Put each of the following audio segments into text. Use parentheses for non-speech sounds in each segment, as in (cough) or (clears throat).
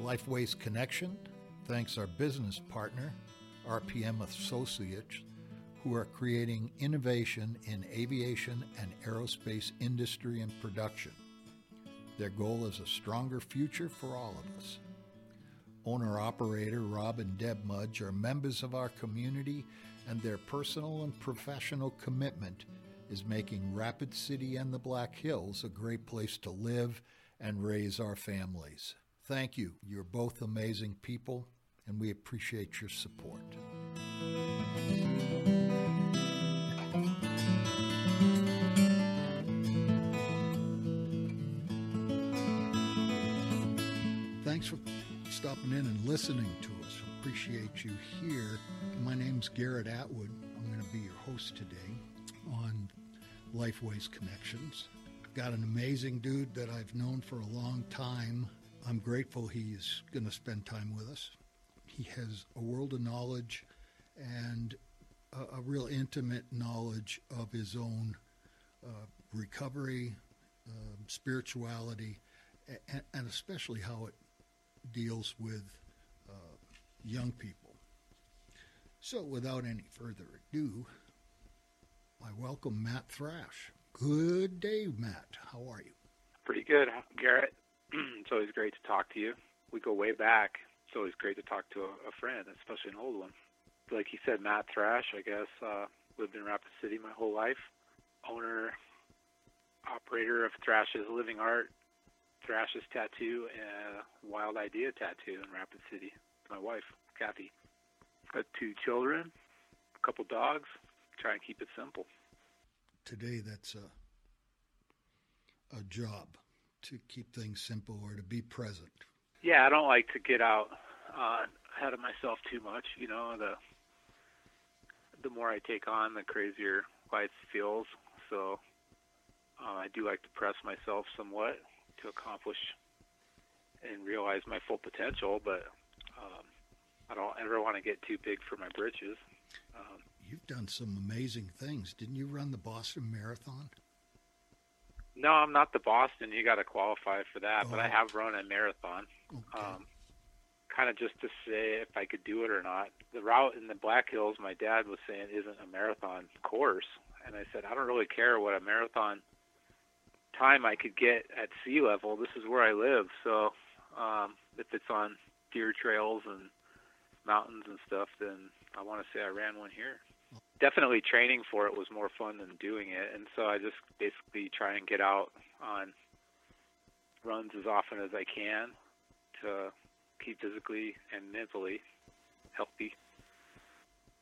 Lifeways Connection thanks our business partner, RPM Associates, who are creating innovation in aviation and aerospace industry and production. Their goal is a stronger future for all of us. Owner operator Rob and Deb Mudge are members of our community, and their personal and professional commitment is making Rapid City and the Black Hills a great place to live and raise our families. Thank you. You're both amazing people, and we appreciate your support. Thanks for stopping in and listening to us. Appreciate you here. My name's Garrett Atwood. I'm going to be your host today on Lifeways Connections. Got an amazing dude that I've known for a long time. I'm grateful he's going to spend time with us. He has a world of knowledge and a, a real intimate knowledge of his own uh, recovery, uh, spirituality, and, and, especially how it deals with uh, young people. So, without any further ado, I welcome Matt Thrash. Good day, Matt. How are you? Pretty good, Garrett. (clears throat) it's always great to talk to you. We go way back. It's always great to talk to a, a friend, especially an old one. Like you said, Matt Thrash, I guess, uh, lived in Rapid City my whole life. Owner, operator of Thrash's Living Art, Thrash's Tattoo, and Wild Idea Tattoo in Rapid City. My wife, Kathy. Got two children, a couple dogs, try and keep it simple. Today, that's a a job to keep things simple or to be present. Yeah, I don't like to get out uh, ahead of myself too much. You know, the the more I take on, the crazier life feels. So uh, I do like to press myself somewhat to accomplish and realize my full potential, but um, I don't ever want to get too big for my britches. Um, You've done some amazing things. Didn't you run the Boston Marathon? No, I'm not the Boston. You got to qualify for that, oh. but I have run a marathon. Okay. Um, kind of just to say if I could do it or not. The route in the Black Hills, my dad was saying, isn't a marathon course, and I said I don't really care what a marathon time I could get at sea level. This is where I live, so um, if it's on deer trails and mountains and stuff, then I want to say I ran one here definitely training for it was more fun than doing it, and so I just basically try and get out on runs as often as I can to keep physically and mentally healthy.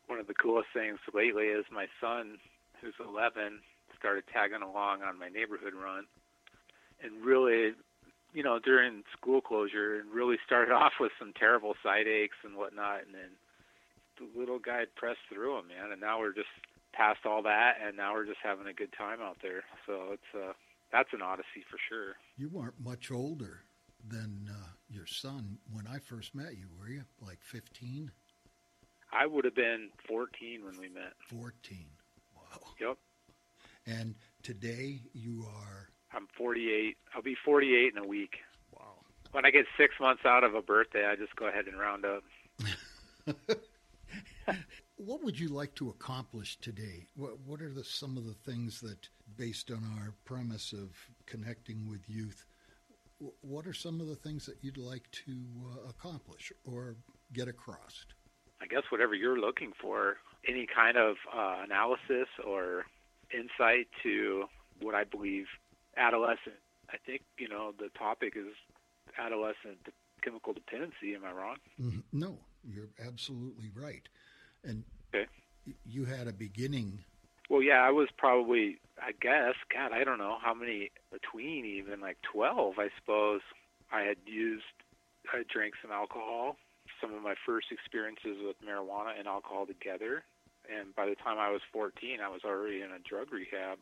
One of the coolest things lately is my son, who's 11, started tagging along on my neighborhood run, and really, you know, during school closure, and really started (laughs) off with some terrible side aches and whatnot, and then the little guy pressed through him, man. And now we're just past all that, and now we're just having a good time out there. So it's uh, that's an odyssey for sure. You weren't much older than uh, your son when I first met you, were you? Like 15? I would have been 14 when we met. 14. Wow. Yep. And today you are. I'm 48. I'll be 48 in a week. Wow. When I get six months out of a birthday, I just go ahead and round up. (laughs) what would you like to accomplish today? What, what are the, some of the things that, based on our premise of connecting with youth, what are some of the things that you'd like to uh, accomplish or get across? I guess whatever you're looking for, any kind of uh, analysis or insight to what I believe adolescent. I think you know the topic is adolescent chemical dependency. Am I wrong? Mm-hmm. No, you're absolutely right. And okay. you had a beginning. Well, yeah, I was probably, I guess, God, I don't know how many between even like 12, I suppose. I had used, I drank some alcohol. Some of my first experiences with marijuana and alcohol together. And by the time I was 14, I was already in a drug rehab.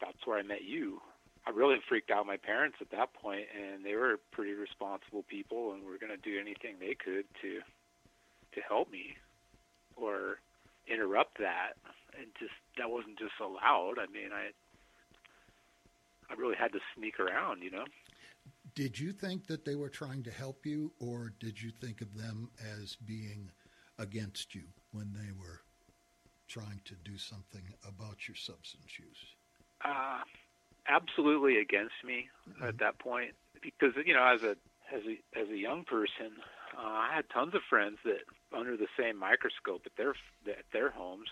That's where I met you. I really freaked out my parents at that point, and they were pretty responsible people, and were going to do anything they could to to help me or interrupt that and just that wasn't just allowed i mean i i really had to sneak around you know Did you think that they were trying to help you, or did you think of them as being against you when they were trying to do something about your substance use? Uh, absolutely against me mm-hmm. at that point because you know as a as a as a young person uh, I had tons of friends that under the same microscope at their at their homes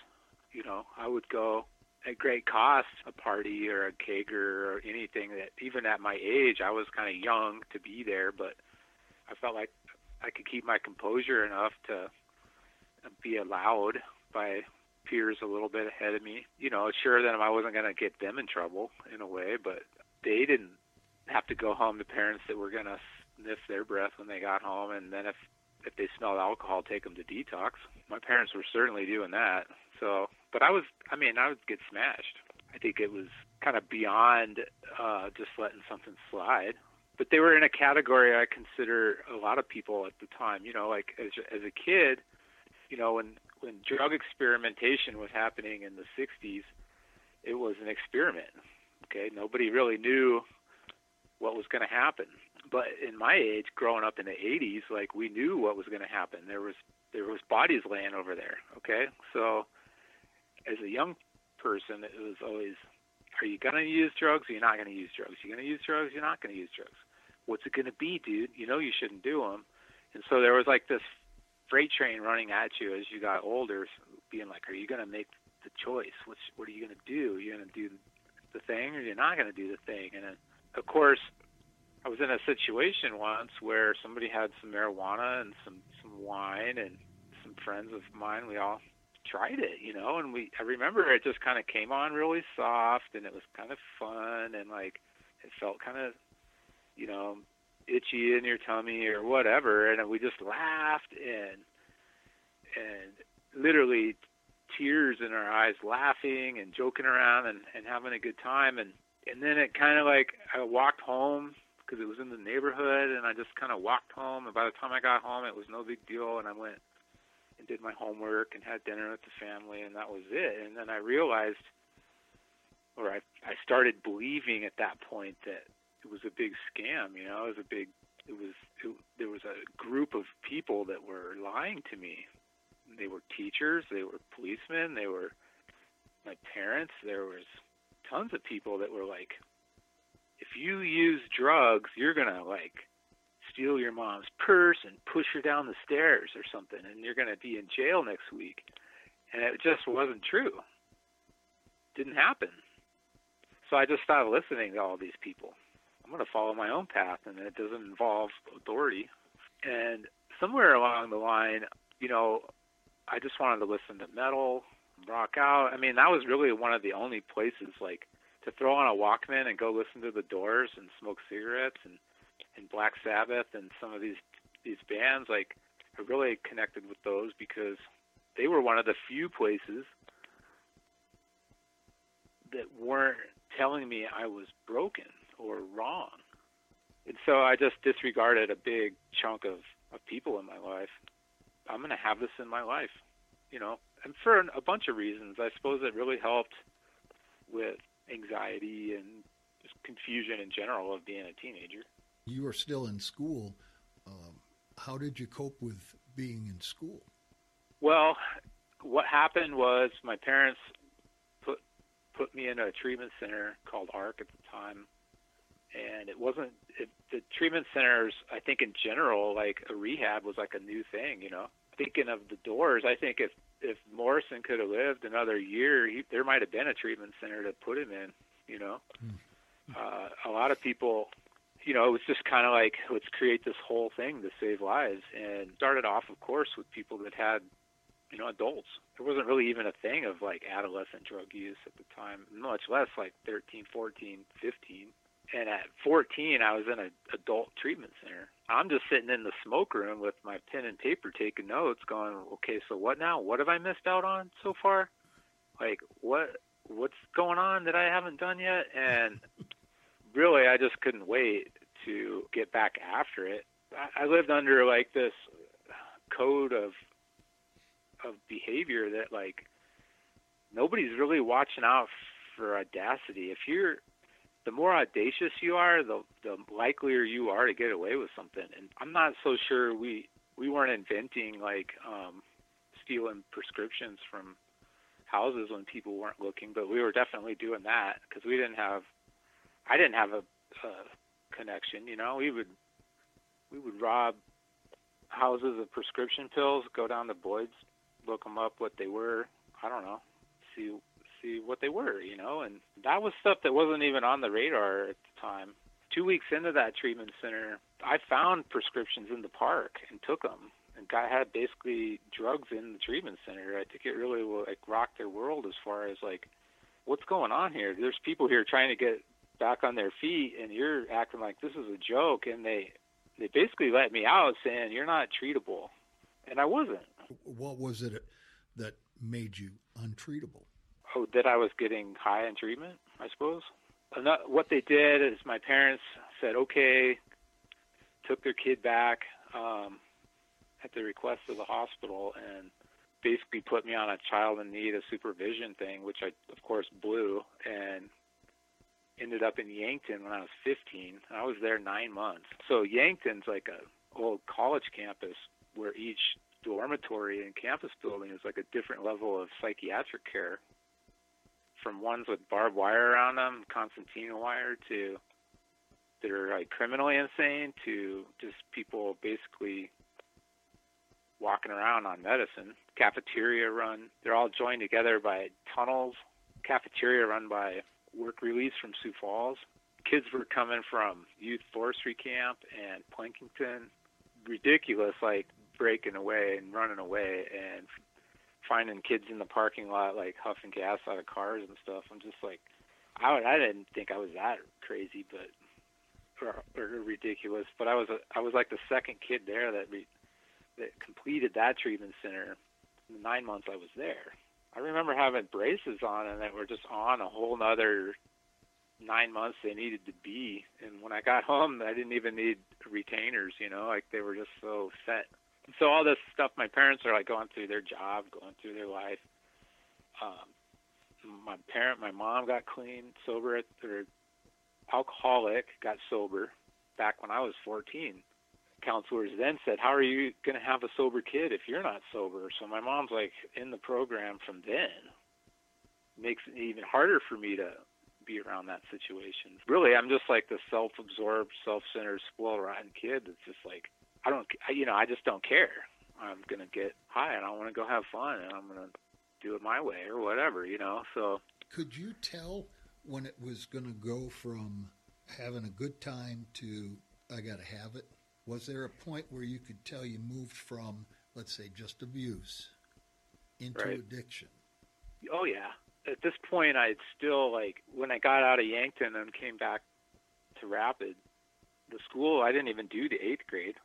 you know I would go at great cost a party or a kegger or anything that even at my age I was kind of young to be there but I felt like I could keep my composure enough to be allowed by peers a little bit ahead of me. You know, sure that I wasn't going to get them in trouble in a way, but they didn't have to go home to parents that were going to sniff their breath when they got home, and then if if they smelled alcohol, take them to detox. My parents were certainly doing that. So, but I was, I mean, I would get smashed. I think it was kind of beyond uh, just letting something slide. But they were in a category I consider a lot of people at the time. You know, like as as a kid, you know, when when drug experimentation was happening in the 60s, it was an experiment. Okay, nobody really knew what was going to happen. But in my age, growing up in the 80s, like we knew what was going to happen. There was there was bodies laying over there. Okay, so as a young person, it was always, are you going to use drugs? Or you're not going to use drugs. You're going to use drugs. You're not going to use drugs. What's it going to be, dude? You know you shouldn't do them. And so there was like this freight train running at you as you got older, being like, "Are you going to make the choice? What's what are you going to do? You're going to do the thing, or you're not going to do the thing?" And then, of course, I was in a situation once where somebody had some marijuana and some some wine, and some friends of mine. We all tried it, you know, and we I remember it just kind of came on really soft, and it was kind of fun, and like it felt kind of, you know, itchy in your tummy or whatever and we just laughed and and literally tears in our eyes laughing and joking around and and having a good time and and then it kind of like I walked home because it was in the neighborhood and I just kind of walked home and by the time I got home it was no big deal and I went and did my homework and had dinner with the family and that was it and then I realized or I I started believing at that point that it was a big scam. You know, it was a big. It was. It, there was a group of people that were lying to me. They were teachers. They were policemen. They were my parents. There was tons of people that were like, if you use drugs, you're gonna like steal your mom's purse and push her down the stairs or something, and you're gonna be in jail next week. And it just wasn't true. Didn't happen. So I just stopped listening to all these people. I'm going to follow my own path, and it doesn't involve authority. And somewhere along the line, you know, I just wanted to listen to metal, rock out. I mean, that was really one of the only places like to throw on a Walkman and go listen to the Doors and smoke cigarettes and and Black Sabbath and some of these these bands. Like, I really connected with those because they were one of the few places that weren't telling me I was broken or wrong. And so I just disregarded a big chunk of, of people in my life. I'm going to have this in my life, you know, and for a bunch of reasons. I suppose it really helped with anxiety and just confusion in general of being a teenager. You were still in school. Um, how did you cope with being in school? Well, what happened was my parents put put me in a treatment center called ARC at the time, and it wasn't it, the treatment centers i think in general like a rehab was like a new thing you know thinking of the doors i think if if morrison could have lived another year he, there might have been a treatment center to put him in you know? Mm. uh, a lot of people you know it was just kind of like let's create this whole thing to save lives and started off of course with people that had you know adults. There wasn't really even a thing of like adolescent drug use at the time much less like 13 14 15 and at 14 i was in an adult treatment center i'm just sitting in the smoke room with my pen and paper taking notes going okay so what now? What have i missed out on so far? Like what what's going on that i haven't done yet? (laughs) And really i just couldn't wait to get back after it. I, I lived under like this code of of behavior that like nobody's really watching out for audacity. If you're the more audacious you are, the the likelier you are to get away with something. And I'm not so sure we we weren't inventing like um, stealing prescriptions from houses when people weren't looking, but we were definitely doing that because we didn't have. I didn't have a, a connection. You know, we would we would rob houses of prescription pills, go down to Boyd's, look them up what they were. I don't know, see see what they were, you know, and that was stuff that wasn't even on the radar at the time. Two weeks into that treatment center, I found prescriptions in the park and took them. And guy had basically drugs in the treatment center. I think it really like rocked their world as far as like, what's going on here? There's people here trying to get back on their feet, and you're acting like this is a joke. And they they basically let me out, saying you're not treatable, and I wasn't. What was it that made you untreatable? Oh, that I was getting high in treatment, I suppose. and What they did is my parents said, okay, took their kid back um, at the request of the hospital and basically put me on a child in need of supervision thing, which I, of course, blew and ended up in Yankton when I was 15. I was there nine months. So Yankton's like a old college campus where each dormitory and campus building is like a different level of psychiatric care from ones with barbed wire around them, concertina wire, to that are like criminally insane, to just people basically walking around on medicine. Cafeteria run. They're all joined together by tunnels. Cafeteria run by work release from Sioux Falls. Kids were coming from youth forestry camp and Plankinton. Ridiculous, like breaking away and running away and finding kids in the parking lot like huffing gas out of cars and stuff. I'm just like, I I didn't think I was that crazy, but or, or ridiculous. But I was a, I was like the second kid there that re, that completed that treatment center in the nine months I was there. I remember having braces on and that were just on a whole nother nine months they needed to be. And when I got home, I didn't even need retainers. You know, like they were just so set so all this stuff, my parents are like going through their job, going through their life. Um, my parent, my mom got clean, sober, or alcoholic, got sober back when I was 14. Counselors then said, "How are you going to have a sober kid if you're not sober?" So my mom's like in the program from then. Makes it even harder for me to be around that situation. Really, I'm just like the self-absorbed, self-centered, spoiled-rotten kid that's just like I don't, you know, I just don't care. I'm gonna get high and I want to go have fun and I'm gonna do it my way or whatever, you know. So could you tell when it was gonna go from having a good time to I gotta have it? Was there a point where you could tell you moved from, let's say, just abuse into right. addiction? Oh yeah. At this point, I'd still like when I got out of Yankton and came back to Rapid, the school I didn't even do the eighth grade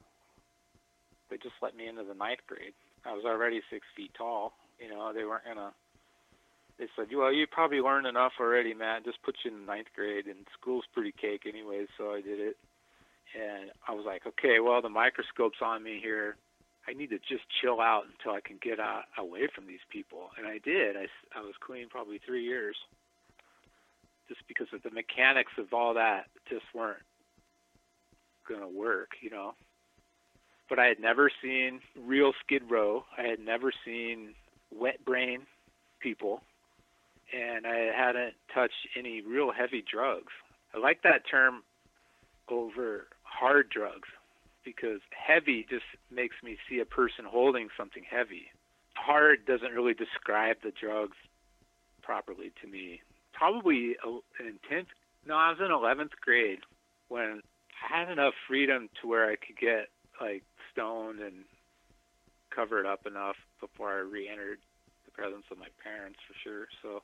they just let me into the ninth grade. I was already six feet tall. You know, they weren't gonna. They said, "Well, you probably learned enough already, Matt. Just put you in the ninth grade, and school's pretty cake anyways." So I did it, and I was like, "Okay, well, the microscope's on me here. I need to just chill out until I can get out, away from these people." And I did. I I was clean probably three years, just because of the mechanics of all that just weren't gonna work, you know but I had never seen real Skid Row. I had never seen wet brain people, and I hadn't touched any real heavy drugs. I like that term over hard drugs because heavy just makes me see a person holding something heavy. Hard doesn't really describe the drugs properly to me. Probably in 10th, no, I was in 11th grade when I had enough freedom to where I could get like stoned and cover it up enough before I re-entered the presence of my parents for sure. So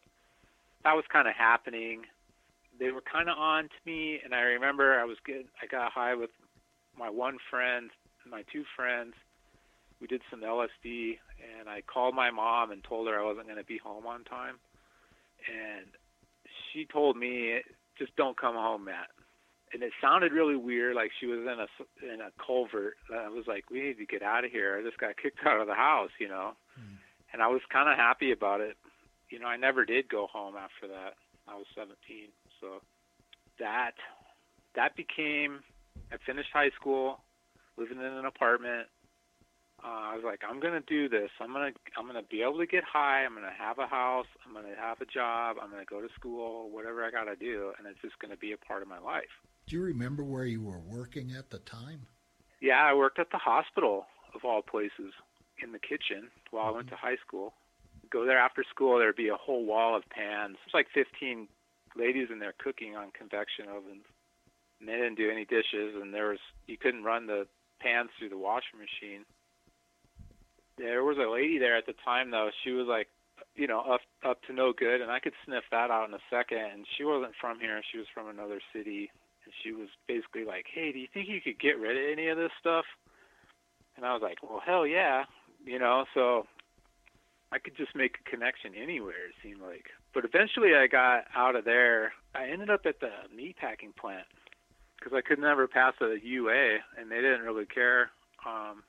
that was kind of happening. They were kind of on to me, and I remember I was good. I got high with my one friend, my two friends. We did some LSD, and I called my mom and told her I wasn't going to be home on time. And she told me, "Just don't come home, Matt and it sounded really weird, like she was in a in a culvert. I was like, we need to get out of here. I just got kicked out of the house, you know, mm. and I was kind of happy about it. You know, I never did go home after that. I was 17, so that that became. I finished high school, living in an apartment. Uh, I was like, I'm gonna do this. I'm gonna I'm gonna be able to get high. I'm gonna have a house. I'm gonna have a job. I'm gonna go to school. Whatever I gotta do, and it's just gonna be a part of my life. Do you remember where you were working at the time? Yeah, I worked at the hospital of all places in the kitchen while I went mm-hmm. to high school. Go there after school, there'd be a whole wall of pans. It's like 15 ladies in there cooking on convection ovens. And they didn't do any dishes, and there was you couldn't run the pans through the washing machine. There was a lady there at the time though. She was like, you know, up up to no good, and I could sniff that out in a second. And she wasn't from here; she was from another city. And she was basically like, "Hey, do you think you could get rid of any of this stuff?" And I was like, "Well, hell yeah," you know. So I could just make a connection anywhere. It seemed like. But eventually, I got out of there. I ended up at the meat packing plant because I could never pass a UA, and they didn't really care um,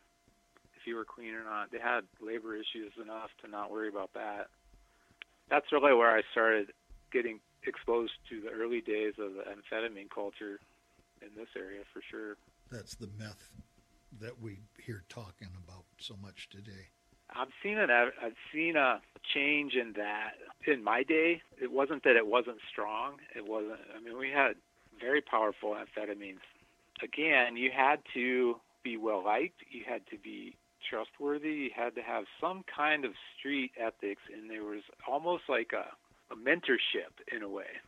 if you were clean or not. They had labor issues enough to not worry about that. That's really where I started getting exposed to the early days of the amphetamine culture in this area for sure. That's the meth that we hear talking about so much today. I've seen an I've seen a change in that. In my day, it wasn't that it wasn't strong. It wasn't. I mean, we had very powerful amphetamines. Again, you had to be well liked. You had to be trustworthy. You had to have some kind of street ethics, and there was almost like a, a mentorship in a way.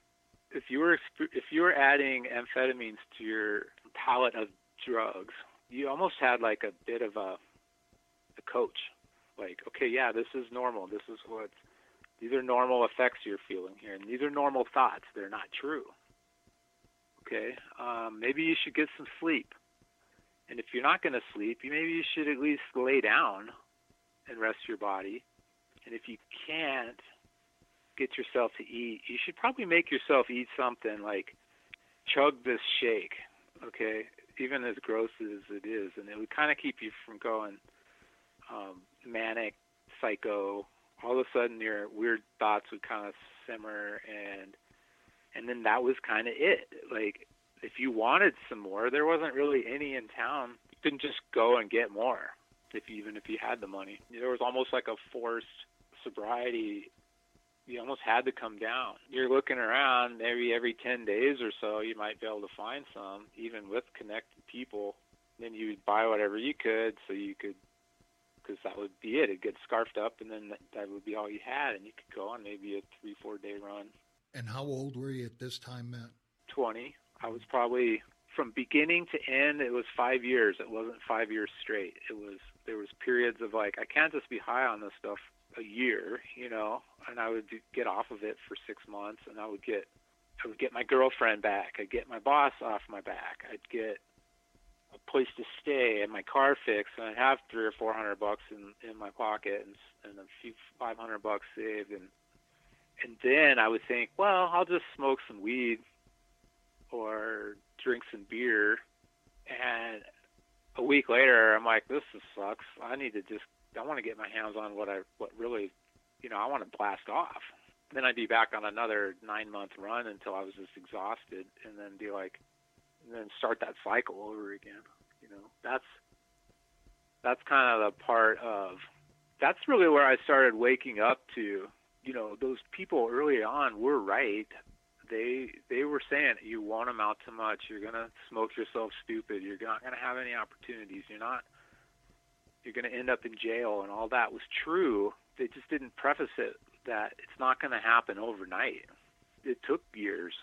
If you were if you were adding amphetamines to your palette of drugs, you almost had like a bit of a a coach. Like, okay, yeah, this is normal. This is what these are normal effects you're feeling here, and these are normal thoughts. They're not true. Okay, um, maybe you should get some sleep. And if you're not going to sleep, maybe you should at least lay down and rest your body. And if you can't get yourself to eat, you should probably make yourself eat something like chug this shake, okay? Even as gross as it is, and it would kind of keep you from going um, manic, psycho. All of a sudden, your weird thoughts would kind of simmer, and and then that was kind of it. Like if you wanted some more, there wasn't really any in town. You couldn't just go and get more, if even if you had the money. There was almost like a forced sobriety. You almost had to come down. You're looking around, maybe every 10 days or so, you might be able to find some, even with connected people. Then you would buy whatever you could, so you could, because that would be it. It'd get scarfed up, and then that, that would be all you had, and you could go on maybe a three, four day run. And how old were you at this time, Matt? 20. I was probably from beginning to end. It was five years. It wasn't five years straight. It was there was periods of like I can't just be high on this stuff a year, you know. And I would do, get off of it for six months, and I would get I would get my girlfriend back. I'd get my boss off my back. I'd get a place to stay and my car fixed, and I'd have three or four hundred bucks in in my pocket and and a few five hundred bucks saved, and and then I would think, well, I'll just smoke some weed or drink some beer. And a week later, I'm like, this sucks. I need to just, I want to get my hands on what I, what really, you know, I want to blast off. Then I'd be back on another nine month run until I was just exhausted, and then be like, and then start that cycle over again. You know, that's that's kind of the part of that's really where I started waking up to, you know, those people early on were right they they were saying you amount to much. You're gonna smoke yourself stupid. You're not gonna have any opportunities. You're not. You're gonna end up in jail, and all that was true. They just didn't preface it that it's not gonna happen overnight. It took years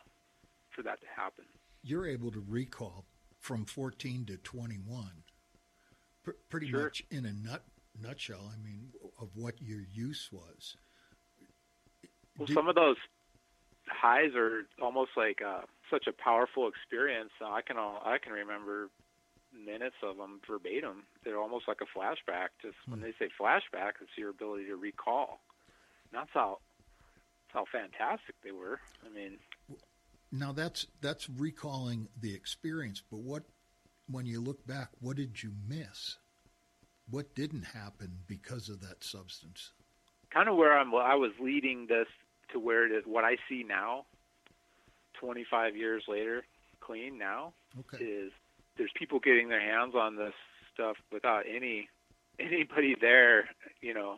for that to happen. You're able to recall from 14 to 21, pr- pretty sure. much in a nut nutshell. I mean, of what your use was. Well, Did, some of those highs are almost like uh, such a powerful experience. I can all, I can remember minutes of them verbatim. They're almost like a flashback. Just when hmm. they say flashback, it's your ability to recall. And that's how that's how fantastic they were. I mean, now that's that's recalling the experience. But what when you look back, what did you miss? What didn't happen because of that substance? Kind of where I'm. I was leading this to where it is what I see now 25 years later, clean now, okay. is there's people getting their hands on this stuff without any anybody there, you know,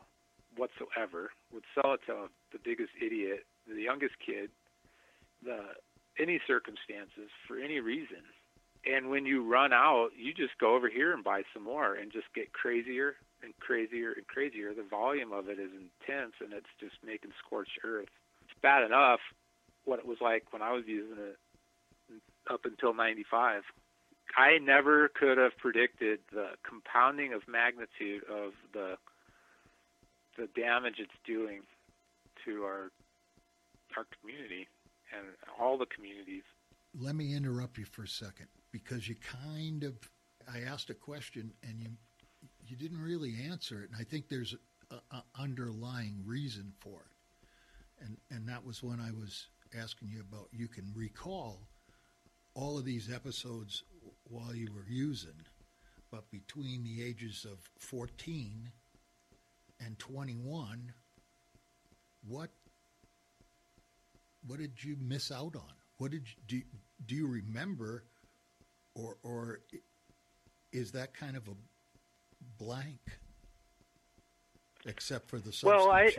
whatsoever. Would sell it to the biggest idiot, the youngest kid, the any circumstances for any reason. And when you run out, you just go over here and buy some more and just get crazier and crazier and crazier. The volume of it is intense and it's just making scorched earth. It's bad enough what it was like when I was using it up until 95. I never could have predicted the compounding of magnitude of the the damage it's doing to our our community and all the communities. Let me interrupt you for a second because you kind of I asked a question and you you didn't really answer it, and I think there's an underlying reason for it, and and that was when I was asking you about. You can recall all of these episodes while you were using, but between the ages of 14 and 21, what what did you miss out on? What did you, do? Do you remember, or or is that kind of a blank, except for the well, I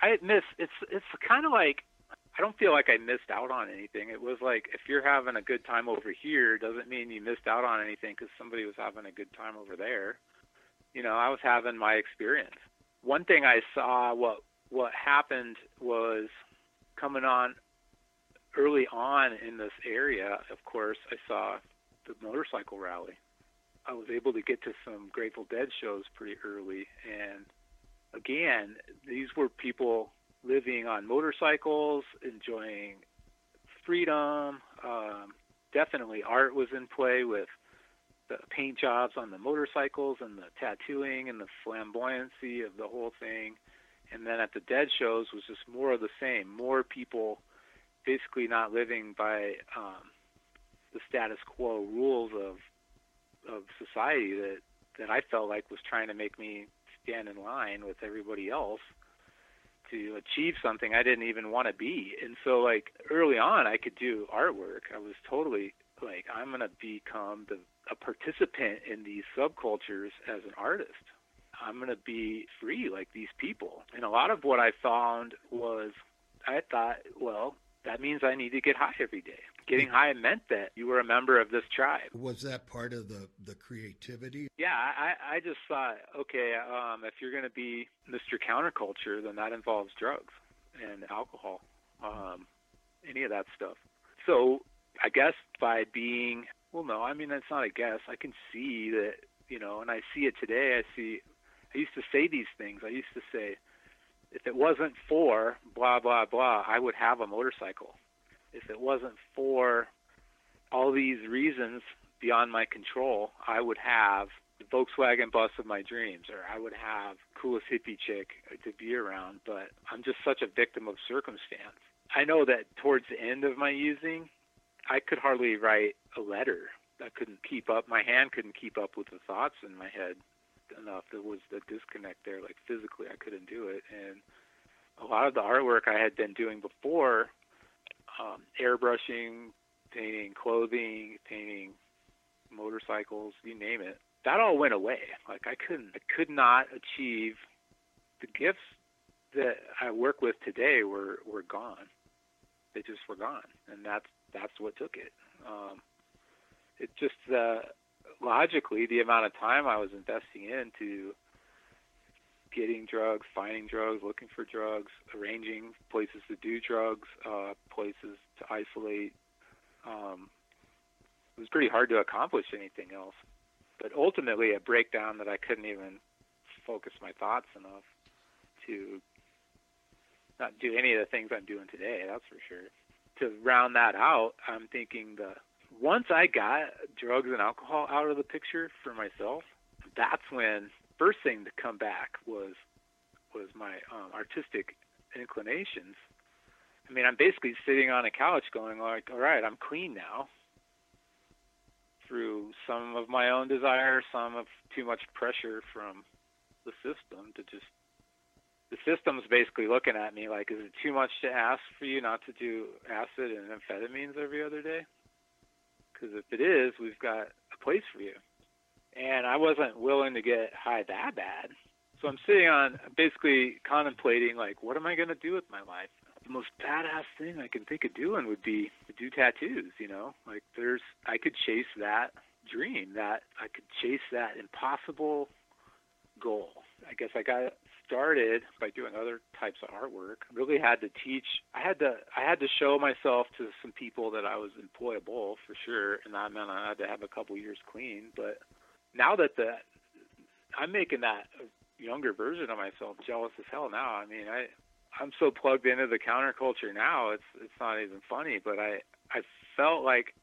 I miss it's it's kind of like I don't feel like I missed out on anything. It was like if you're having a good time over here, doesn't mean you missed out on anything because somebody was having a good time over there. You know, I was having my experience. One thing I saw what what happened was coming on early on in this area. Of course, I saw the motorcycle rally. I was able to get to some Grateful Dead shows pretty early, and again, these were people living on motorcycles, enjoying freedom. Um, definitely, art was in play with the paint jobs on the motorcycles and the tattooing and the flamboyancy of the whole thing. And then at the Dead shows was just more of the same. More people basically not living by um, the status quo rules of of society that that I felt like was trying to make me stand in line with everybody else to achieve something I didn't even want to be. And so like early on I could do artwork. I was totally like I'm going to become the a participant in these subcultures as an artist. I'm going to be free like these people. And a lot of what I found was I thought, well, that means I need to get high every day. Getting high meant that you were a member of this tribe. Was that part of the the creativity? Yeah, I I just thought, okay, um, if you're going to be Mr. Counterculture, then that involves drugs and alcohol, um, any of that stuff. So I guess by being well, no, I mean that's not a guess. I can see that you know, and I see it today. I see. I used to say these things. I used to say, if it wasn't for blah blah blah, I would have a motorcycle if it wasn't for all these reasons beyond my control, I would have the Volkswagen bus of my dreams, or I would have coolest hippie chick to be around. But I'm just such a victim of circumstance. I know that towards the end of my using, I could hardly write a letter. I couldn't keep up. My hand couldn't keep up with the thoughts in my head enough. There was the disconnect there. Like physically, I couldn't do it. And a lot of the artwork I had been doing before um, airbrushing, painting clothing, painting motorcycles, you name it. That all went away. Like I couldn't, I could not achieve the gifts that I work with today were were gone. They just were gone, and that's that's what took it. Um, it just uh, logically the amount of time I was investing into getting drugs, finding drugs, looking for drugs, arranging places to do drugs, uh, places to isolate. Um, it was pretty hard to accomplish anything else. But ultimately, a breakdown that I couldn't even focus my thoughts enough to not do any of the things I'm doing today. That's for sure. To round that out, I'm thinking the once I got drugs and alcohol out of the picture for myself, that's when first thing to come back was was my um, artistic inclinations. I mean, I'm basically sitting on a couch going like, all right, I'm clean now. Through some of my own desire, some of too much pressure from the system to just the system's basically looking at me like, is it too much to ask for you not to do acid and amphetamines every other day? Because if it is, we've got a place for you. And I wasn't willing to get high that bad. So I'm sitting on basically contemplating like, what am I going to do with my life? The most badass thing I can think of doing would be to do tattoos. You know, like there's I could chase that dream, that I could chase that impossible goal. I guess I got started by doing other types of artwork. Really had to teach. I had to. I had to show myself to some people that I was employable for sure, and that meant I had to have a couple years clean. But now that the I'm making that younger version of myself jealous as hell now. I mean, I I'm so plugged into the counterculture now. It's it's not even funny, but I I felt like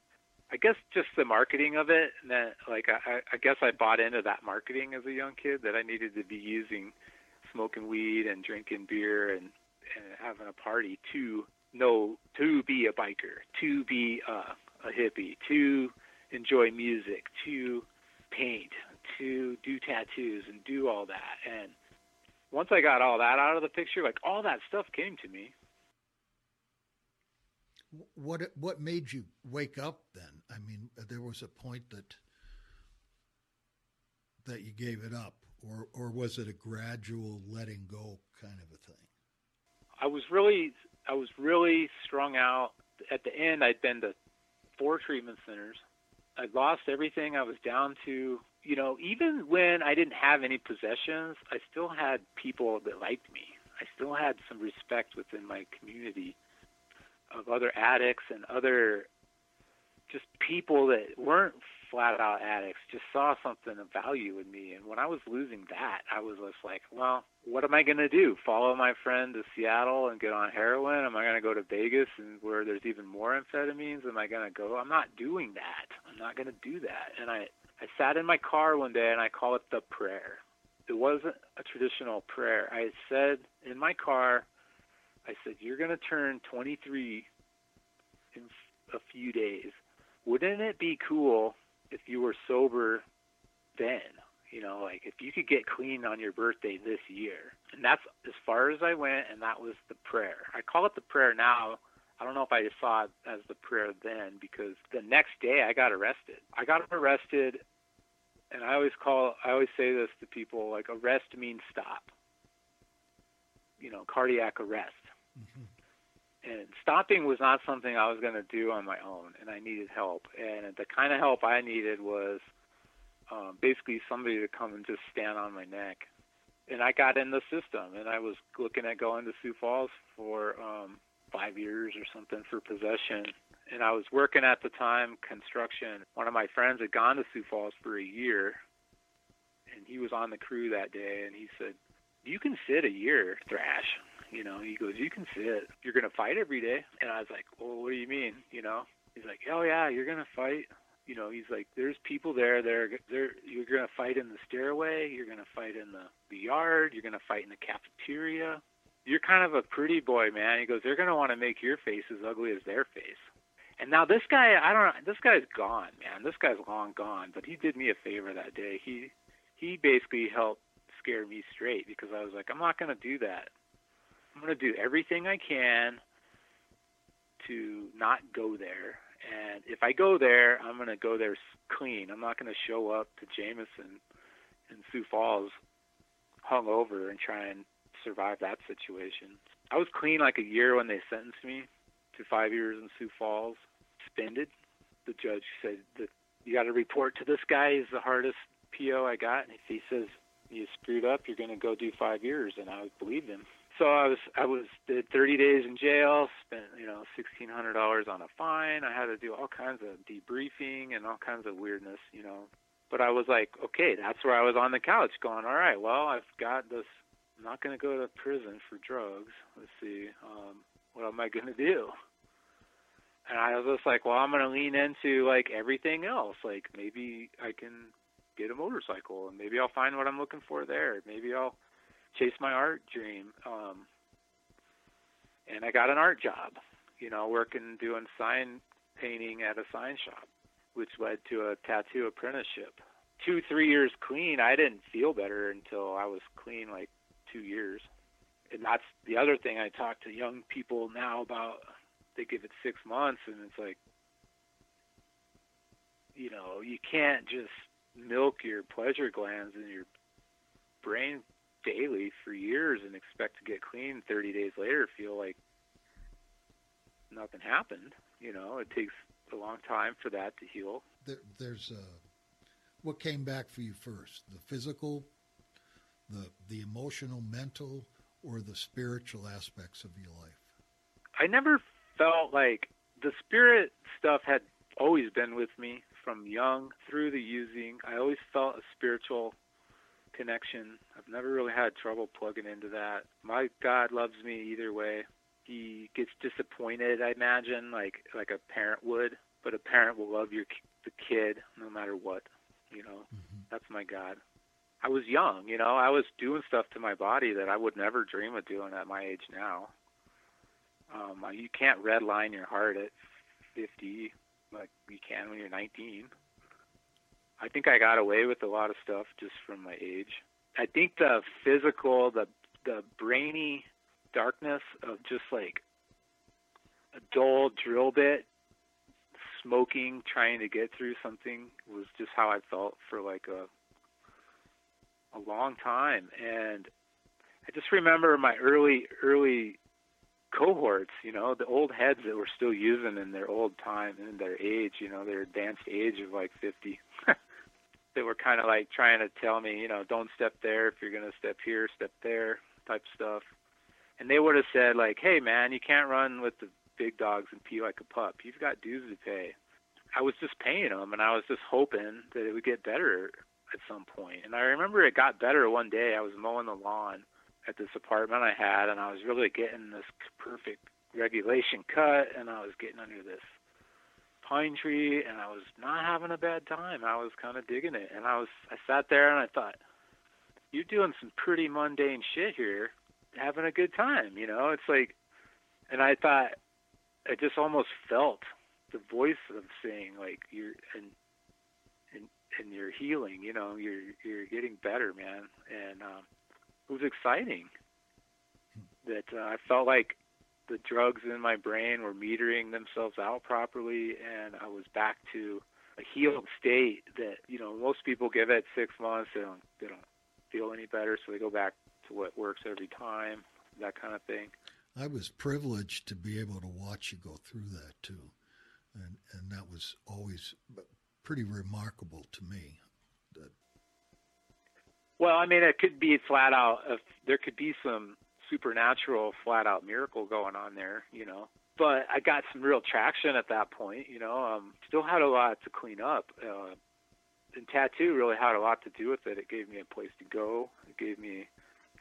I guess just the marketing of it, and then like I I guess I bought into that marketing as a young kid that I needed to be using smoking weed and drinking beer and and having a party to know to be a biker, to be a, a hippie, to enjoy music, to paint, to do tattoos and do all that. And once I got all that out of the picture, like all that stuff came to me. What what made you wake up then? I mean, there was a point that that you gave it up, or or was it a gradual letting go kind of a thing? I was really I was really strung out. At the end, I'd been to four treatment centers. I'd lost everything. I was down to you know, even when I didn't have any possessions, I still had people that liked me. I still had some respect within my community of other addicts and other just people that weren't flat out addicts, just saw something of value in me. And when I was losing that, I was just like, well, what am I going to do? Follow my friend to Seattle and get on heroin? Am I going to go to Vegas and where there's even more amphetamines? Am I going to go? I'm not doing that. I'm not going to do that. And I I sat in my car one day and I call it the prayer. It wasn't a traditional prayer. I said in my car, I said, You're going to turn 23 in a few days. Wouldn't it be cool if you were sober then? You know, like if you could get clean on your birthday this year. And that's as far as I went, and that was the prayer. I call it the prayer now I don't know if I saw it as the prayer then because the next day I got arrested. I got arrested, and I always call, I always say this to people like arrest means stop. You know, cardiac arrest. Mm-hmm. And stopping was not something I was going to do on my own, and I needed help. And the kind of help I needed was um, basically somebody to come and just stand on my neck. And I got in the system, and I was looking at going to Sioux Falls for um, five years or something for possession. And I was working at the time construction. One of my friends had gone to Sioux Falls for a year, and he was on the crew that day. And he said, "You can sit a year, Thrash." You know, he goes, "You can sit. You're gonna fight every day." And I was like, "Well, what do you mean?" You know, he's like, "Oh yeah, you're gonna fight." You know, he's like, "There's people there. They're, they're. You're gonna fight in the stairway. You're gonna fight in the the yard. You're gonna fight in the cafeteria." you're kind of a pretty boy, man. He goes, they're going to want to make your face as ugly as their face. And now this guy, I don't know, this guy's gone, man. This guy's long gone, but he did me a favor that day. He he basically helped scare me straight because I was like, I'm not going to do that. I'm going to do everything I can to not go there. And if I go there, I'm going to go there clean. I'm not going to show up to Jameson in Sioux Falls hung over and try and survive that situation. I was clean like a year when they sentenced me to five years in Sioux Falls, suspended. The judge said that you got to report to this guy. He's the hardest PO I got, and if he says you screwed up, you're going to go do five years, and I believed him. So I was I was did 30 days in jail, spent you know sixteen hundred dollars on a fine. I had to do all kinds of debriefing and all kinds of weirdness, you know. But I was like, okay, that's where I was on the couch, going, all right, well, I've got this I'm not going to go to prison for drugs. Let's see, um, what am I going to do? And I was just like, well, I'm going to lean into like everything else. Like maybe I can get a motorcycle, and maybe I'll find what I'm looking for there. Maybe I'll chase my art dream. Um, and I got an art job, you know, working doing sign painting at a sign shop, which led to a tattoo apprenticeship. Two, three years clean, I didn't feel better until I was clean like two years. and that's the other thing I talk to young people now about. They give it six months, and it's like, you know, you can't just milk your pleasure glands and your brain daily for years and expect to get clean 30 days later feel like nothing happened you know? It takes a long time for that to heal. There, there's a what came back for you first the physical the the emotional mental or the spiritual aspects of your life? I never felt like the spirit stuff had always been with me from young through the using. I always felt a spiritual connection. I've never really had trouble plugging into that. My God loves me either way. He gets disappointed, I imagine, like like a parent would, but a parent will love your the kid no matter what. You know, mm-hmm. that's my God. I was young, you know. I was doing stuff to my body that I would never dream of doing at my age now. Um, you can't redline your heart at 50 like you can when you're 19. I think I got away with a lot of stuff just from my age. I think the physical, the the brainy darkness of just like a dull drill bit, smoking, trying to get through something was just how I felt for like a a long time. And I just remember my early early cohorts, you know, the old heads that were still using in their old time in their age, you know, their advanced age of like 50. (laughs) that were kind of like trying to tell me, you know, don't step there if you're going to step here, step there, type stuff. And they would have said like, "Hey man, you can't run with the big dogs and pee like a pup. You've got dues to pay." I was just paying them, and I was just hoping that it would get better at some point. And I remember it got better one day. I was mowing the lawn at this apartment I had, and I was really getting this perfect regulation cut, and I was getting under this pine tree and I was not having a bad time. I was kind of digging it. And I was I sat there and I thought you're doing some pretty mundane shit here, having a good time, you know? It's like and I thought I just almost felt the voice of saying like you're and and and you're healing, you know, you're you're getting better, man. And um it was exciting that uh, I felt like the drugs in my brain were metering themselves out properly, and I was back to a healed state that you know most people give it six months they don't they don't feel any better so they go back to what works every time that kind of thing. I was privileged to be able to watch you go through that too and and that was always pretty remarkable to me. That well i mean it could be flat out if there could be some supernatural flat out miracle going on there, you know. But I got some real traction at that point, you know. Um, still had a lot to clean up. Uh, and tattoo really had a lot to do with it. It gave me a place to go. It gave me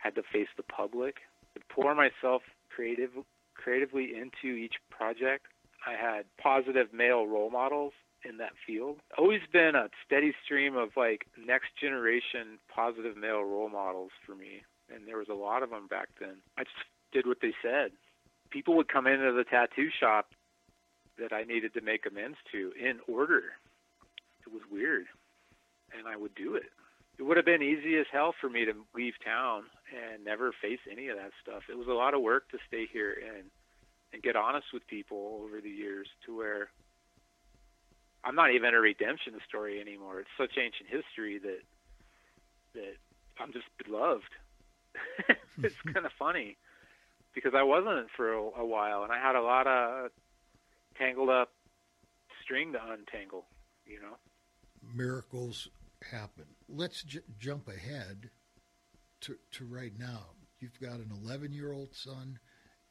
had to face the public. To pour myself creative creatively into each project. I had positive male role models in that field. Always been a steady stream of like next generation positive male role models for me and there was a lot of them back then. I just did what they said. People would come into the tattoo shop that I needed to make amends to in order. It was weird, and I would do it. It would have been easy as hell for me to leave town and never face any of that stuff. It was a lot of work to stay here and and get honest with people over the years to where I'm not even a redemption story anymore. It's such ancient history that that I'm just beloved (laughs) it's kind of funny because I wasn't for a, a while, and I had a lot of tangled up string to untangle. You know, miracles happen. Let's j- jump ahead to to right now. You've got an 11 year old son,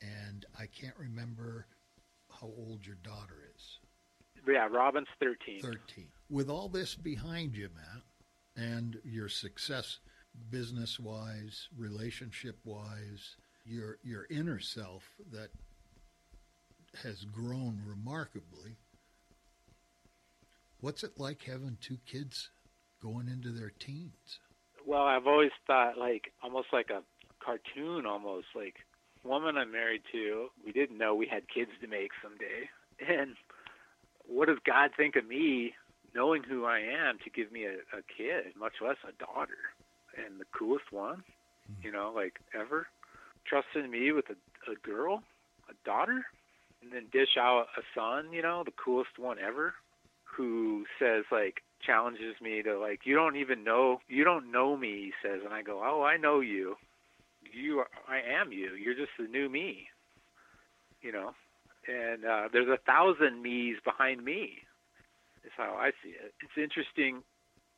and I can't remember how old your daughter is. Yeah, Robin's 13. 13. With all this behind you, Matt, and your success business wise, relationship wise, your your inner self that has grown remarkably. What's it like having two kids going into their teens? Well, I've always thought like almost like a cartoon almost like woman I'm married to, we didn't know we had kids to make someday. And what does God think of me knowing who I am to give me a, a kid, much less a daughter? And the coolest one, mm-hmm. you know, like ever. trust in me with a, a girl, a daughter, and then dish out a son, you know, the coolest one ever, who says like challenges me to like you don't even know you don't know me he says and i go oh i know you you are, i am you you're just the new me you know and uh there's a thousand me's behind me is how i see it it's interesting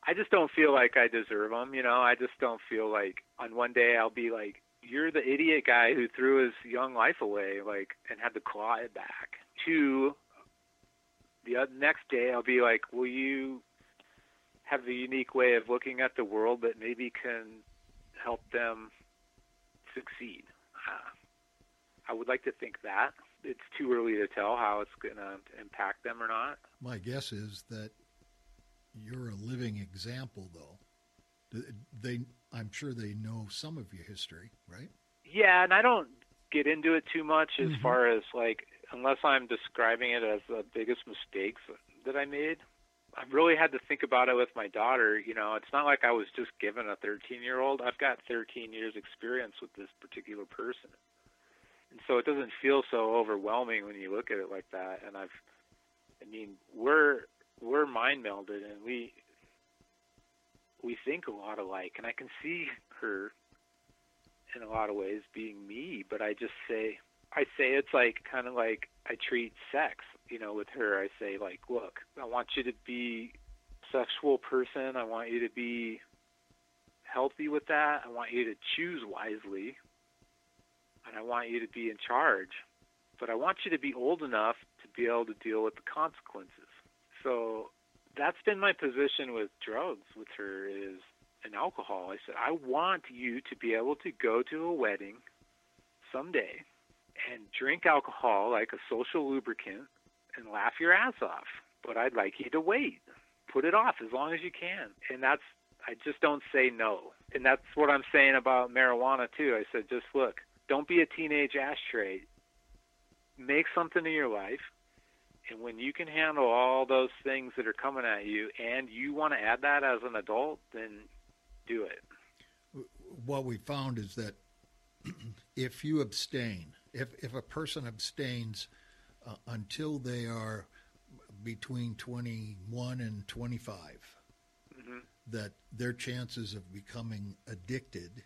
i just don't feel like i deserve them you know i just don't feel like on one day i'll be like you're the idiot guy who threw his young life away like and had to claw it back two the next day I'll be like, will you have the unique way of looking at the world that maybe can help them succeed. Uh, I would like to think that. It's too early to tell how it's going to impact them or not. My guess is that you're a living example, though. They, I'm sure they know some of your history, right? Yeah, and I don't get into it too much as mm-hmm. far as like, unless I'm describing it as the biggest mistakes that I made. I've really had to think about it with my daughter. You know, it's not like I was just given a 13 year old. I've got 13 years experience with this particular person. And so it doesn't feel so overwhelming when you look at it like that. And I've, I mean, we're, we're mind melded and we, we think a lot alike. And I can see her in a lot of ways being me, but I just say, I say it's like kind of like I treat sex you know, with her, I say like, look, I want you to be sexual person. I want you to be healthy with that. I want you to choose wisely, and I want you to be in charge. But I want you to be old enough to be able to deal with the consequences. So that's been my position with drugs with her is and alcohol. I said, I want you to be able to go to a wedding someday and drink alcohol like a social lubricant and laugh your ass off. But I'd like you to wait. Put it off as long as you can. And that's I just don't say no. And that's what I'm saying about marijuana too. I said just look, don't be a teenage ashtray. Make something in your life. And when you can handle all those things that are coming at you and you want to add that as an adult, then do it. What we found is that (clears throat) if you abstain, if if a person abstains uh, until they are between 21 and 25 mm-hmm. that their chances of becoming addicted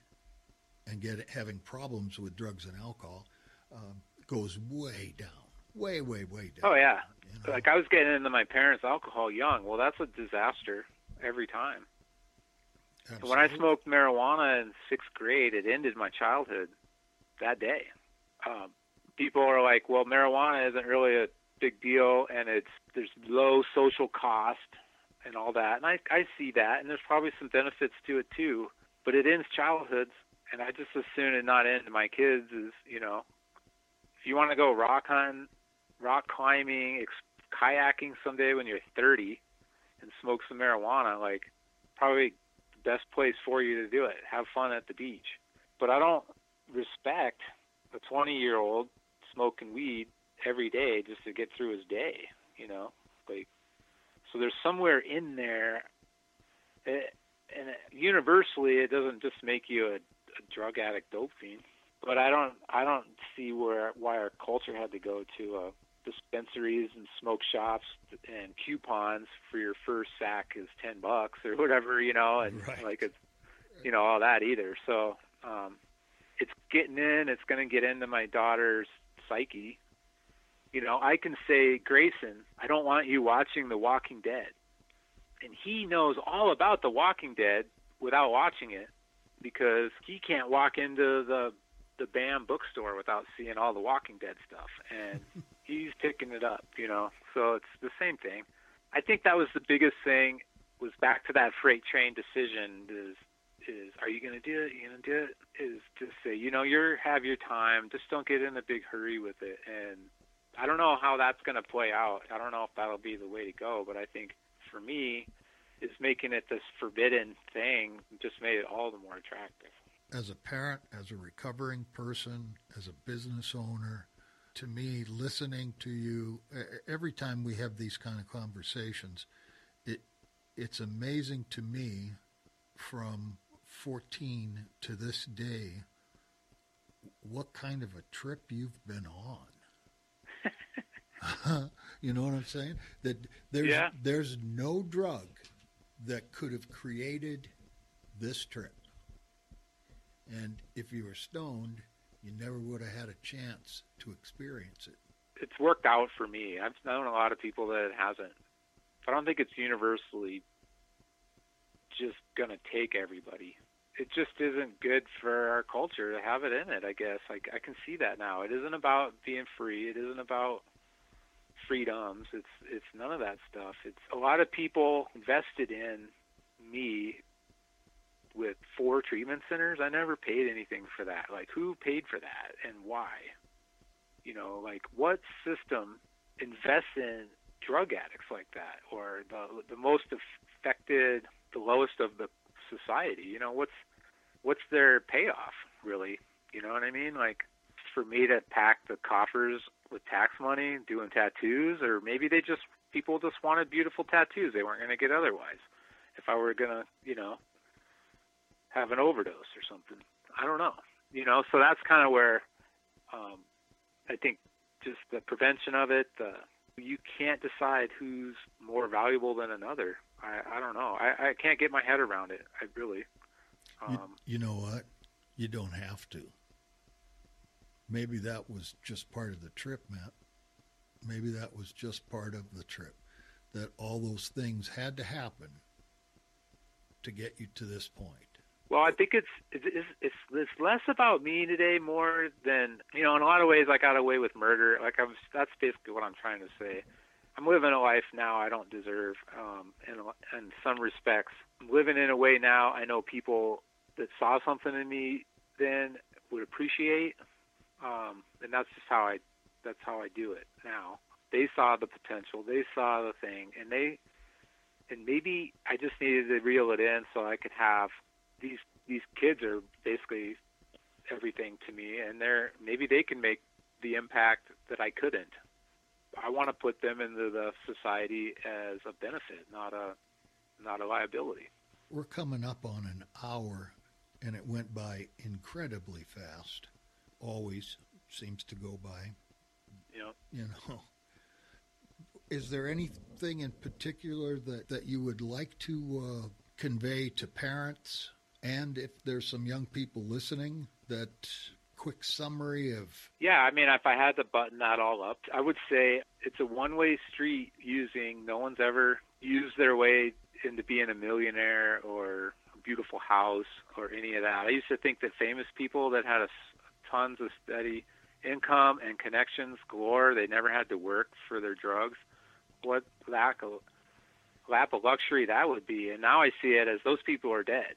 and get having problems with drugs and alcohol um, goes way down way way way down. Oh yeah. You know? like i was getting into my parents alcohol young. Well that's a disaster every time. Absolutely. when i smoked marijuana in sixth grade it ended my childhood that day. Um, people are like, well, marijuana isn't really a big deal, and it's there's low social cost and all that, and I I see that, and there's probably some benefits to it too, but it ends childhoods, and I just as soon it not end my kids is you know, if you want to go rock hunting, rock climbing, ex- kayaking someday when you're 30, and smoke some marijuana, like probably the best place for you to do it. Have fun at the beach, but I don't respect a 20 year old smoking weed every day just to get through his day, you know, like so there's somewhere in there, it, eh, and universally it doesn't just make you a, a drug addict, dope fiend. But I don't, I don't see where why our culture had to go to uh, dispensaries and smoke shops and coupons for your first sack is ten bucks or whatever, you know, and right. like it's, you know, all that either. So um, it's getting in. It's going to get into my daughter's psyche. You know, I can say, Grayson, I don't want you watching The Walking Dead. And he knows all about The Walking Dead without watching it because he can't walk into the the BAM bookstore without seeing all the Walking Dead stuff and (laughs) he's picking it up, you know. So it's the same thing. I think that was the biggest thing was back to that freight train decision is is are you to do it? Are you to do it? Is to say, you know, you're have your time. Just don't get in a big hurry with it. And I don't know how that's to play out. I don't know if that'll be the way to go. But I think for me, is making it this forbidden thing just made it all the more attractive. As a parent, as a recovering person, as a business owner, to me, listening to you every time we have these kind of conversations, it it's amazing to me from 14 to this day what kind of a trip you've been on. (laughs) you know what I'm saying? That there's yeah. there's no drug that could have created this trip. And if you were stoned, you never would have had a chance to experience it. It's worked out for me. I've known a lot of people that it hasn't. But I don't think it's universally just going to take everybody. It just isn't good for our culture to have it in it, I guess. Like I can see that now. It isn't about being free. It isn't about freedoms. It's it's none of that stuff. It's a lot of people invested in me with four treatment centers. I never paid anything for that. Like who paid for that and why? You know, like what system invests in drug addicts like that or the the most affected, the lowest of the society? You know, what's what's their payoff really? You know what I mean? Like for me to pack the coffers with tax money doing tattoos or maybe they just people just wanted beautiful tattoos they weren't going to get otherwise if i were going to you know have an overdose or something i don't know you know so that's kind of where um i think just the prevention of it the you can't decide who's more valuable than another i i don't know i i can't get my head around it i really um you, you know what you don't have to maybe that was just part of the trip, Matt. Maybe that was just part of the trip. That all those things had to happen to get you to this point. Well, I think it's it's it's it's less about me today more than you know. In a lot of ways, I got away with murder. Like I'm, that's basically what I'm trying to say. I'm living a life now I don't deserve. Um, in in some respects, I'm living in a way now I know people that saw something in me then would appreciate um, and that's just how I that's how I do it now. They saw the potential, they saw the thing, and they and maybe I just needed to reel it in so I could have these these kids are basically everything to me, and they're maybe they can make the impact that I couldn't. I want to put them into the society as a benefit, not a not a liability. We're coming up on an hour, and it went by incredibly fast always seems to go by. Yeah. You know. Is there anything in particular that, that you would like to uh, convey to parents? And if there's some young people listening, that quick summary of. Yeah, I mean, if I had to button that all up, I would say it's a one way street using, no one's ever used their way into being a millionaire or a beautiful house or any of that. I used to think that famous people that had a tons of steady income and connections galore. They never had to work for their drugs. What lack of lap of luxury that would be. And now I see it as those people are dead.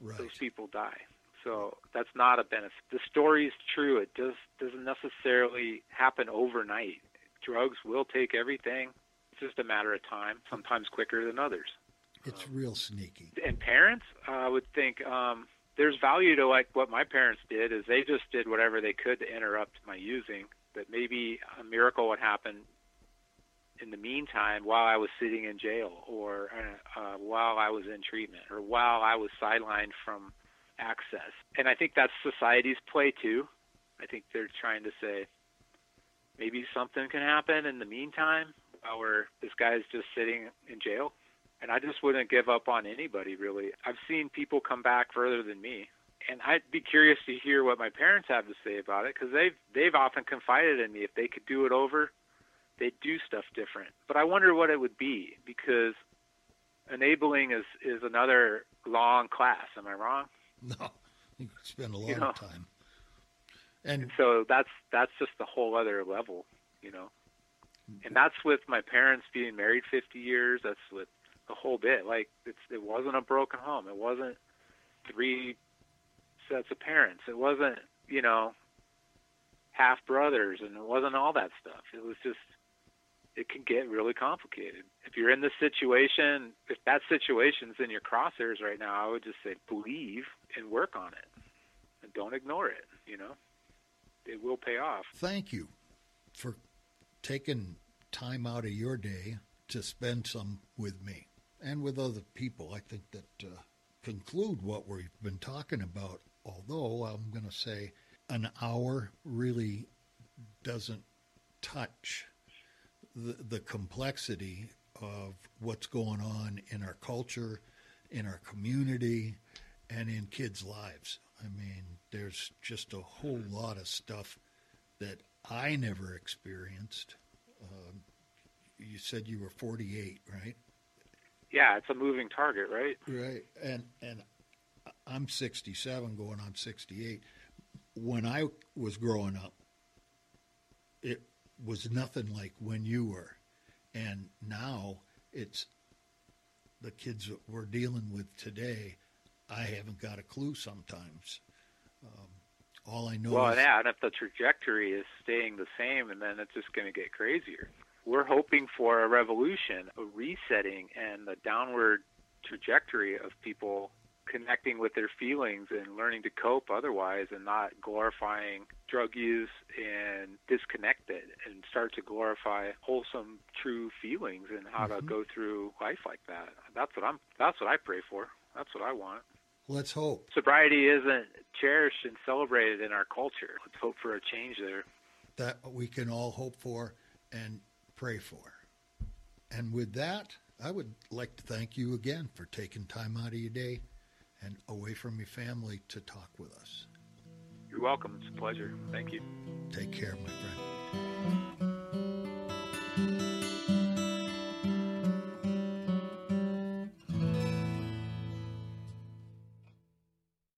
Right. Those people die. So that's not a benefit. The story is true. It just doesn't necessarily happen overnight. Drugs will take everything. It's just a matter of time, sometimes quicker than others. It's um, real sneaky. And parents, uh, I would think, um, there's value to like what my parents did is they just did whatever they could to interrupt my using That maybe a miracle would happen in the meantime while I was sitting in jail or uh, uh, while I was in treatment or while I was sidelined from access. And I think that's society's play too. I think they're trying to say maybe something can happen in the meantime we're this guy's just sitting in jail. And I just wouldn't give up on anybody really. I've seen people come back further than me, and I'd be curious to hear what my parents have to say about it because they've they've often confided in me if they could do it over, they'd do stuff different. But I wonder what it would be because enabling is is another long class. Am I wrong? No, you spend a long you know? time. And, and so that's that's just a whole other level, you know. And that's with my parents being married 50 years. That's with the whole bit. Like it's it wasn't a broken home. It wasn't three sets of parents. It wasn't you know half brothers, and it wasn't all that stuff. It was just it can get really complicated. If you're in this situation, if that situation's in your crosshairs right now, I would just say believe and work on it, and don't ignore it. You know, it will pay off. Thank you for taking time out of your day to spend some with me and with other people. I think that uh, conclude what we've been talking about. Although I'm going to say an hour really doesn't touch the, the complexity of what's going on in our culture, in our community, and in kids' lives. I mean, there's just a whole lot of stuff that I never experienced. Um, you said you were 48, right? Yeah, it's a moving target, right? Right, and and I'm 67, going on 68. When I was growing up, it was nothing like when you were, and now it's the kids that we're dealing with today. I haven't got a clue sometimes. Um, all I know. Well, is, yeah, and if the trajectory is staying the same, and then it's just going to get crazier. We're hoping for a revolution, a resetting, and the downward trajectory of people connecting with their feelings and learning to cope otherwise and not glorifying drug use and disconnect it and start to glorify wholesome true feelings and how mm-hmm. to go through life like that. That's what i'm that's what i pray for. That's what i want. Let's hope. Sobriety isn't cherished and celebrated in our culture. Let's hope for a change there. That we can all hope for and pray for. And with that I would like to thank you again for taking time out of your day and away from your family to talk with us. You're welcome. It's a pleasure. Thank you. Take care, my friend.